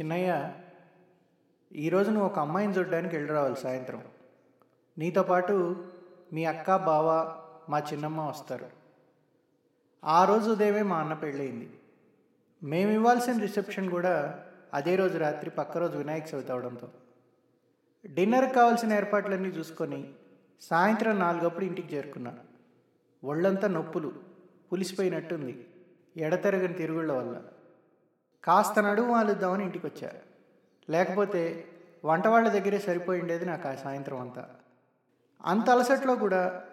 చిన్నయ్య ఈరోజు నువ్వు ఒక అమ్మాయిని చూడడానికి వెళ్ళి రావాలి సాయంత్రం. నీతో పాటు మీ అక్క బావ మా చిన్నమ్మ వస్తారు. ఆ రోజు ఉదయమే మా అన్న పెళ్ళయింది. మేము ఇవ్వాల్సిన రిసెప్షన్ కూడా అదే రోజు రాత్రి పక్క రోజు వినాయక చవితి అవడంతో. డిన్నర్ కావాల్సిన ఏర్పాట్లన్నీ చూసుకొని సాయంత్రం నాలుగప్పుడు ఇంటికి చేరుకున్నా. ఒళ్ళంతా నొప్పులు పులిసిపోయినట్టుంది ఎడతెరగని తిరుగుళ్ళ వల్ల. కాస్త నడుము వాలుద్దామని ఇంటికి వచ్చా లేకపోతే వంట వాళ్ళ దగ్గరే సరిపోయిండేది నాకు ఆ సాయంత్రం అంతా. అంత అలసట్లో కూడా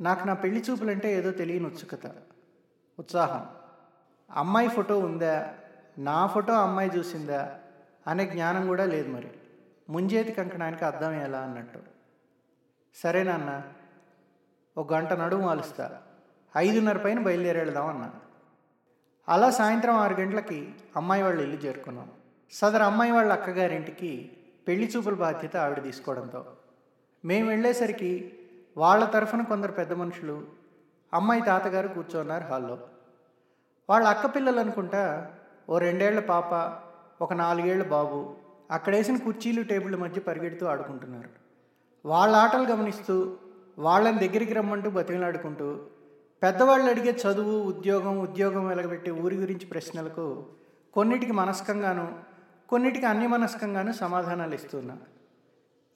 నాకు నా పెళ్ళి చూపులంటే ఏదో తెలియని ఉత్సుకత ఉత్సాహం. అమ్మాయి ఫోటో ఉందా? నా ఫోటో అమ్మాయి చూసిందా? అనే జ్ఞానం కూడా లేదు మరి. ముంజేతి కంకణానికి అర్థం ఎలా అన్నట్టు. సరే నాన్న ఒక గంట నడుము వాలుస్తా. ఐదున్నర పైన బయలుదేరి వెళ్దాం అన్నా. అలా సాయంత్రం ఆరు గంటలకి అమ్మాయి వాళ్ళ ఇల్లు చేరుకున్నాం. సదరు అమ్మాయి వాళ్ళ అక్కగారింటికి పెళ్ళి చూపుల బాధ్యత ఆవిడ తీసుకోవడంతో. మేము వెళ్ళేసరికి వాళ్ళ తరఫున కొందరు పెద్ద మనుషులు అమ్మాయి తాతగారు కూర్చోన్నారు హాల్లో. వాళ్ళ అక్క పిల్లలు అనుకుంటా ఓ రెండేళ్ళ పాప ఒక నాలుగేళ్ళ బాబు అక్కడేసిన కుర్చీలు టేబుళ్ళ మధ్య పరిగెడుతూ ఆడుకుంటున్నారు. వాళ్ళ ఆటలు గమనిస్తూ వాళ్ళని దగ్గరికి రమ్మంటూ బతిమలాడుకుంటూ పెద్దవాళ్ళు అడిగే చదువు ఉద్యోగం ఉద్యోగం వెలగబెట్టే ఊరి గురించి ప్రశ్నలకు కొన్నిటికి మనస్కంగాను కొన్నిటికి అన్యమనస్కంగాను సమాధానాలు ఇస్తున్నా.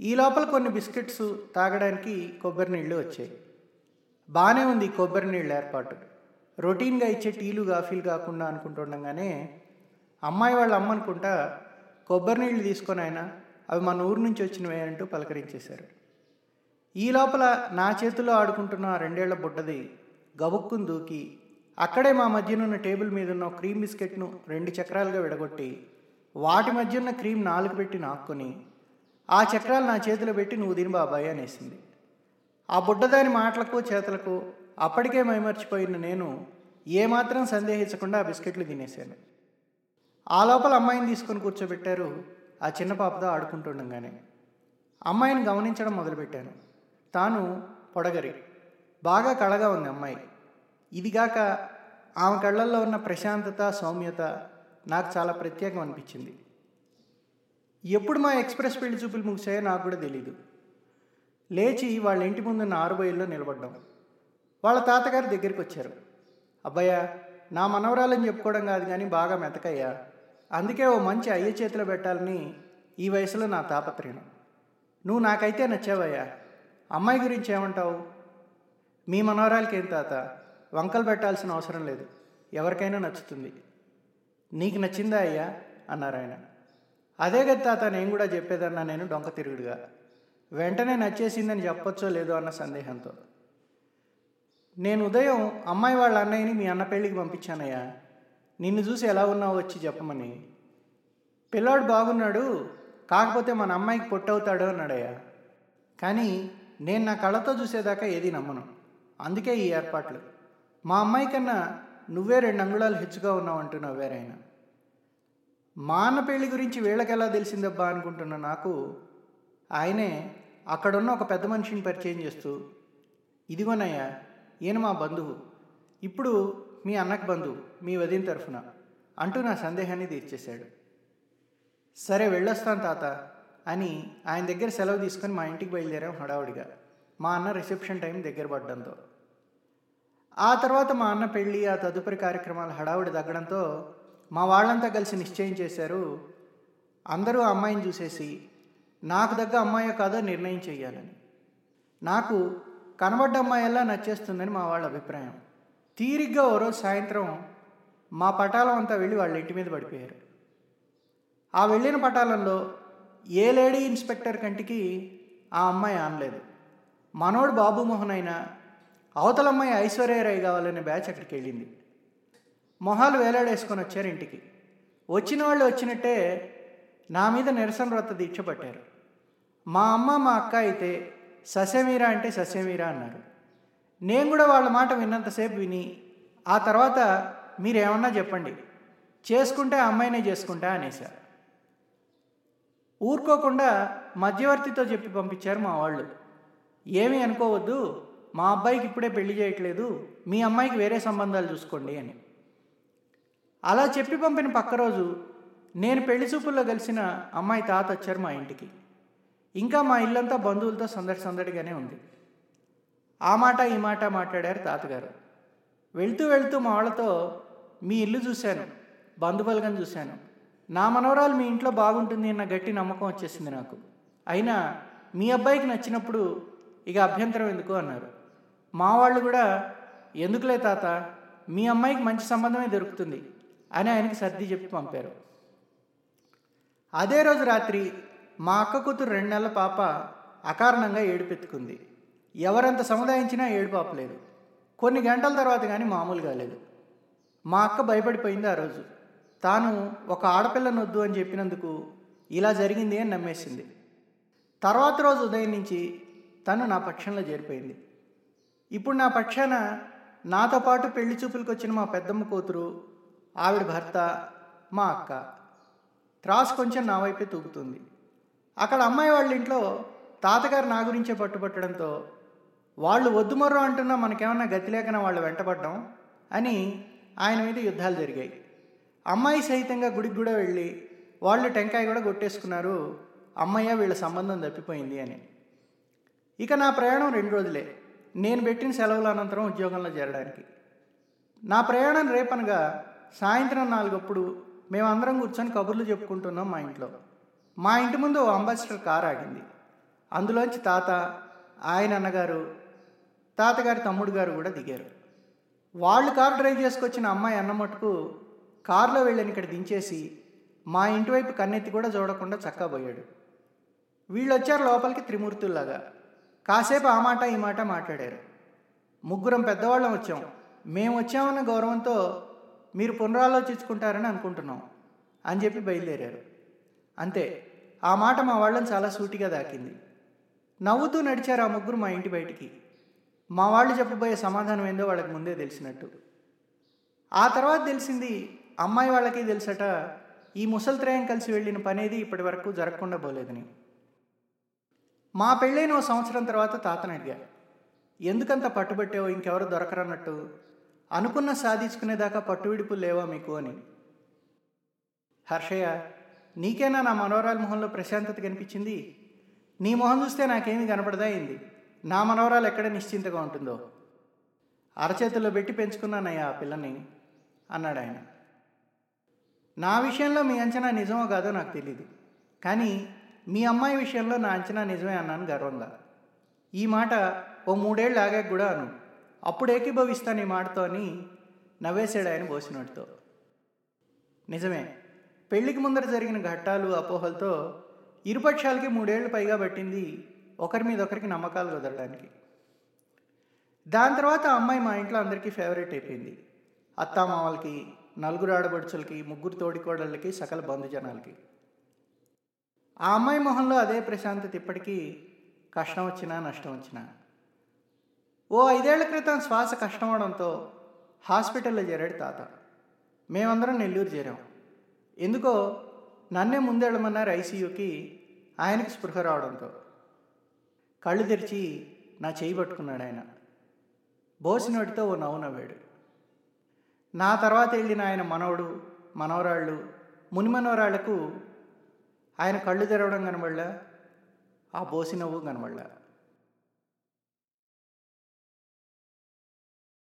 ఈ లోపల కొన్ని బిస్కెట్స్ తాగడానికి కొబ్బరి నీళ్ళు వచ్చాయి. బాగానే ఉంది కొబ్బరి నీళ్ళ ఏర్పాటు. రొటీన్గా ఇచ్చే టీలు కాఫీలు కాకుండా అనుకుంటుండగానే అమ్మాయి వాళ్ళ అమ్మ అనుకుంటా కొబ్బరి నీళ్ళు తీసుకొని ఆయన అవి మన ఊరు నుంచి వచ్చినవే అంటూ పలకరించేశారు. ఈ లోపల నా చేతిలో ఆడుకుంటున్న రెండేళ్ళ బుడ్డది గబుక్కును దూకి అక్కడే మా మధ్యనున్న టేబుల్ మీద ఉన్న క్రీమ్ బిస్కెట్ను రెండు చక్రాలుగా విడగొట్టి వాటి మధ్య ఉన్న క్రీమ్ నాలుగు పెట్టి నాక్కుని ఆ చక్రాలు నా చేతిలో పెట్టి నువ్వు తిని బాబాయ్ అనేసింది. ఆ బుడ్డదాని మాటలకు చేతలకు అప్పటికే మైమర్చిపోయిన నేను ఏమాత్రం సందేహించకుండా ఆ బిస్కెట్లు తినేశాను. ఆ లోపల అమ్మాయిని తీసుకొని కూర్చోబెట్టారు ఆ చిన్న పాపతో ఆడుకుంటుండగానే. అమ్మాయిని గమనించడం మొదలుపెట్టాను. తాను పొడగరి. బాగా కళగా ఉంది అమ్మాయి. ఇదిగాక ఆమె కళ్ళల్లో ఉన్న ప్రశాంతత సౌమ్యత నాకు చాలా ప్రత్యేకం అనిపించింది. ఎప్పుడు మా ఎక్స్ప్రెస్ పెళ్ళి చూపులు ముగిసాయో నాకు కూడా తెలీదు. లేచి వాళ్ళ ఇంటి ముందున్న ఆరుబయల్లో నిలబడ్డాం. వాళ్ళ తాతగారి దగ్గరికి వచ్చారు. అబ్బాయ్యా నా మనవరాలని చెప్పుకోవడం కాదు కానీ బాగా మెతకయ్యా. అందుకే ఓ మంచి అయ్య చేతిలో పెట్టాలని ఈ వయసులో నా తాపత్రయం. నువ్వు నాకైతే నచ్చావయ్యా. అమ్మాయి గురించి ఏమంటావు? మీ మనవరాలకి ఏం తాత? వంకలు పెట్టాల్సిన అవసరం లేదు. ఎవరికైనా నచ్చుతుంది. నీకు నచ్చిందా అయ్యా? అన్నారు ఆయన. అదే కదా తాత నేను కూడా చెప్పేదన్నా నేను డొంక తిరుగుడుగా. వెంటనే నచ్చేసిందని చెప్పొచ్చో లేదో అన్న సందేహంతో. నేను ఉదయం అమ్మాయి వాళ్ళ అన్నయ్యని మీ అన్న పెళ్ళికి పంపించానయ్యా. నిన్ను చూసి ఎలా ఉన్నావో వచ్చి చెప్పమని. పిల్లాడు బాగున్నాడు కాకపోతే మన అమ్మాయికి పొట్టవుతాడు అన్నాడయ్యా. కానీ నేను నా కళ్ళతో చూసేదాకా ఏది నమ్మను. అందుకే ఈ ఏర్పాట్లు. మా అమ్మాయి కన్నా నువ్వే రెండు అంగుళాలు హెచ్చుగా ఉన్నావు అంటున్నావు వేరైనా మా అన్న పెళ్ళి గురించి వీళ్ళకి ఎలా తెలిసిందబ్బా అనుకుంటున్న నాకు ఆయనే అక్కడున్న ఒక పెద్ద మనిషిని పరిచయం చేస్తూ ఇదిగోనయ్యా ఈయన మా బంధువు. ఇప్పుడు మీ అన్నకు బంధువు మీ వదిన తరఫున అంటూ నా సందేహాన్ని తీర్చేశాడు. సరే వెళ్ళొస్తాను తాత అని ఆయన దగ్గర సెలవు తీసుకొని మా ఇంటికి బయలుదేరాం హడావుడిగా. మా అన్న రిసెప్షన్ టైం దగ్గర పడడంతో. ఆ తర్వాత మా అన్న పెళ్ళి ఆ తదుపరి కార్యక్రమాలు హడావుడి తగ్గడంతో మా వాళ్ళంతా కలిసి నిశ్చయం చేశారు. అందరూ ఆ అమ్మాయిని చూసేసి నాకు దగ్గ అమ్మాయో కాదో నిర్ణయం చేయాలని నాకు కనబడ్డ అమ్మాయిలా నచ్చేస్తుందని మా వాళ్ళ అభిప్రాయం. తీరిగ్గా ఓ రోజు సాయంత్రం మా పటాలం అంతా వెళ్ళి వాళ్ళ ఇంటి మీద పడిపోయారు. ఆ వెళ్ళిన పటాలంలో ఏ లేడీ ఇన్స్పెక్టర్ కంటికి ఆ అమ్మాయి ఆనలేదు. మనోడు బాబు మోహన్ అయినా అవతలమ్మాయి ఐశ్వర్యరాయ్ కావాలనే బ్యాచ్ అక్కడికి వెళ్ళింది. మొహాలు వేలాడేసుకొని వచ్చారు ఇంటికి. వచ్చిన వాళ్ళు వచ్చినట్టే నా మీద నిరసన వ్రత దీక్ష పట్టారు. మా అమ్మ మా అక్క అయితే సస్యమీరా అంటే సస్యమీరా అన్నారు. నేను కూడా వాళ్ళ మాట విన్నంతసేపు విని ఆ తర్వాత మీరేమన్నా చెప్పండి చేసుకుంటే ఆ అమ్మాయినే చేసుకుంటా అనేసారు ఊరుకోకుండా మధ్యవర్తితో చెప్పి పంపించారు మా వాళ్ళు. ఏమీ అనుకోవద్దు మా అబ్బాయికి ఇప్పుడే పెళ్ళి చేయట్లేదు మీ అమ్మాయికి వేరే సంబంధాలు చూసుకోండి అని. అలా చెప్పి పంపిన పక్క రోజు నేను పెళ్ళి చూపుల్లో కలిసిన అమ్మాయి తాత వచ్చారు మా ఇంటికి. ఇంకా మా ఇల్లంతా బంధువులతో సందడి సందడిగానే ఉంది. ఆ మాట ఈ మాట మాట్లాడారు తాతగారు. వెళ్తూ వెళ్తూ మా వాళ్ళతో మీ ఇల్లు చూశాను బంధుబలగం చూశాను. నా మనవరాలు మీ ఇంట్లో బాగుంటుంది అన్న గట్టి నమ్మకం వచ్చేసింది నాకు. అయినా మీ అబ్బాయికి నచ్చినప్పుడు ఇక అభ్యంతరం ఎందుకు? అన్నారు. మా వాళ్ళు కూడా ఎందుకులే తాత? మీ అమ్మాయికి మంచి సంబంధమే దొరుకుతుంది అని ఆయనకి సర్ది చెప్పి పంపారు. అదే రోజు రాత్రి మా అక్క కూతురు రెండు నెలల పాప అకారణంగా ఏడుపెత్తుకుంది ఎవరంత సముదాయించినా ఏడుపాపలేదు కొన్ని గంటల తర్వాత కానీ మామూలు కాలేదు. మా అక్క భయపడిపోయింది ఆ రోజు. తాను ఒక ఆడపిల్లను వద్దు అని చెప్పినందుకు ఇలా జరిగింది అని నమ్మేసింది. తర్వాత రోజు ఉదయం నుంచి తను నా పక్షంలో చేరిపోయింది. ఇప్పుడు నా పక్షాన నాతో పాటు పెళ్ళి చూపులకు వచ్చిన మా పెద్దమ్మ కూతురు ఆవిడ భర్త మా అక్క. త్రాసు కొంచెం నా వైపే తూగుతుంది. అక్కడ అమ్మాయి వాళ్ళ ఇంట్లో తాతగారు నా గురించే పట్టుబట్టడంతో వాళ్ళు వద్దు మర్రో అంటున్నా మనకేమన్నా గతి లేకనా వాళ్ళు వెంటపడ్డం అని ఆయన మీద యుద్ధాలు జరిగాయి. అమ్మాయి సహితంగా గుడికి కూడా వెళ్ళి వాళ్ళు టెంకాయ కూడా కొట్టేసుకున్నారు. అమ్మయ్య వీళ్ళ సంబంధం తప్పిపోయింది అని. ఇక నా ప్రయాణం రెండు రోజులే. నేను పెట్టిన సెలవుల అనంతరం ఉద్యోగంలో చేరడానికి. నా ప్రయాణం రేపనగా సాయంత్రం నాలుగప్పుడు మేమందరం కూర్చొని కబుర్లు చెప్పుకుంటున్నాం మా ఇంట్లో. మా ఇంటి ముందు ఓ అంబాసిడర్ కార్ ఆగింది. అందులోంచి తాత ఆయన అన్నగారు తాతగారి తమ్ముడు గారు కూడా దిగారు. వాళ్ళు కారు డ్రైవ్ చేసుకొచ్చిన అమ్మాయి అన్న మటుకు కారులో వెళ్ళని ఇక్కడ దించేసి మా ఇంటి వైపు కన్నెత్తి కూడా చూడకుండా చక్కా పోయాడు వీళ్ళు వచ్చారు లోపలికి త్రిమూర్తుల్లాగా. కాసేపు ఆ మాట ఈ మాట మాట్లాడారు. ముగ్గురం పెద్దవాళ్ళం వచ్చాం. మేము వచ్చామన్న గౌరవంతో మీరు పునరాలోచించుకుంటారని అనుకుంటున్నాం అని చెప్పి బయలుదేరారు. అంతే ఆ మాట మా వాళ్ళని చాలా సూటిగా దాకింది. నవ్వుతూ నడిచారు ఆ ముగ్గురు మా ఇంటి బయటికి. మా వాళ్ళు చెప్పబోయే సమాధానం ఏందో వాళ్ళకి ముందే తెలిసినట్టు. ఆ తర్వాత తెలిసింది అమ్మాయి వాళ్ళకి తెలుసట ఈ ముసలిత్రయం కలిసి వెళ్ళిన పనేది ఇప్పటి వరకు జరగకుండా పోలేదని. మా పెళ్ళైన ఓ సంవత్సరం తర్వాత తాతను అడిగా ఎందుకంత పట్టుబట్టావు? ఇంకెవరు దొరకరన్నట్టు? అనుకున్న సాధించుకునేదాకా పట్టువిడుపు లేవా మీకు? అని. హర్షయ్య నీకేనా నా మనోరాల మొహంలో ప్రశాంతత కనిపించింది? నీ మొహం చూస్తే నాకేమీ కనపడదా అయింది నా మనవరాలు ఎక్కడ నిశ్చింతగా ఉంటుందో? అరచేతుల్లో పెట్టి పెంచుకున్నానయ్యా ఆ పిల్లని అన్నాడు ఆయన. నా విషయంలో మీ అంచనా నిజమో కాదో నాకు తెలియదు కానీ మీ అమ్మాయి విషయంలో నా అంచనా నిజమే అన్నాను గర్వంగా. ఈ మాట ఓ మూడేళ్ళు ఆగాక కూడా అను. అప్పుడు ఏకీభవిస్తాను ఈ మాటతో అని నవ్వేశాడు ఆయన బోసినట్టుతో నిజమే పెళ్ళికి ముందర జరిగిన ఘట్టాలు అపోహలతో ఇరుపక్షాలకి మూడేళ్ళు పైగా పట్టింది ఒకరి మీద ఒకరికి నమ్మకాలు కుదరడానికి దాని తర్వాత అమ్మాయి మా ఇంట్లో అందరికీ ఫేవరెట్ అయిపోయింది. అత్తామామలకి నలుగురు ఆడబడుచులకి ముగ్గురు తోడికోడళ్ళకి సకల బంధుజనాలకి. ఆ అమ్మాయి మొహంలో అదే ప్రశాంతత ఇప్పటికీ కష్టం వచ్చినా నష్టం వచ్చినా. ఓ ఐదేళ్ళ క్రితం శ్వాస కష్టమవడంతో హాస్పిటల్లో చేరాడు తాత. మేమందరం నెల్లూరు చేరాం. ఎందుకో నన్నే ముందెళ్ళమన్నారు ఐసీయూకి ఆయనకి స్పృహ రావడంతో. కళ్ళు తెరిచి నా చేయి పట్టుకున్నాడు ఆయన. బోసినోటితో ఓ నవ్వు నవ్వాడు. నా తర్వాత వెళ్ళిన ఆయన మనవడు మనవరాళ్ళు మునిమనవరాళ్ళకు ఆయన కళ్ళు తెరవడం కనబడలా? ఆ బోసినవ్వు కనబడలే? కనబడలా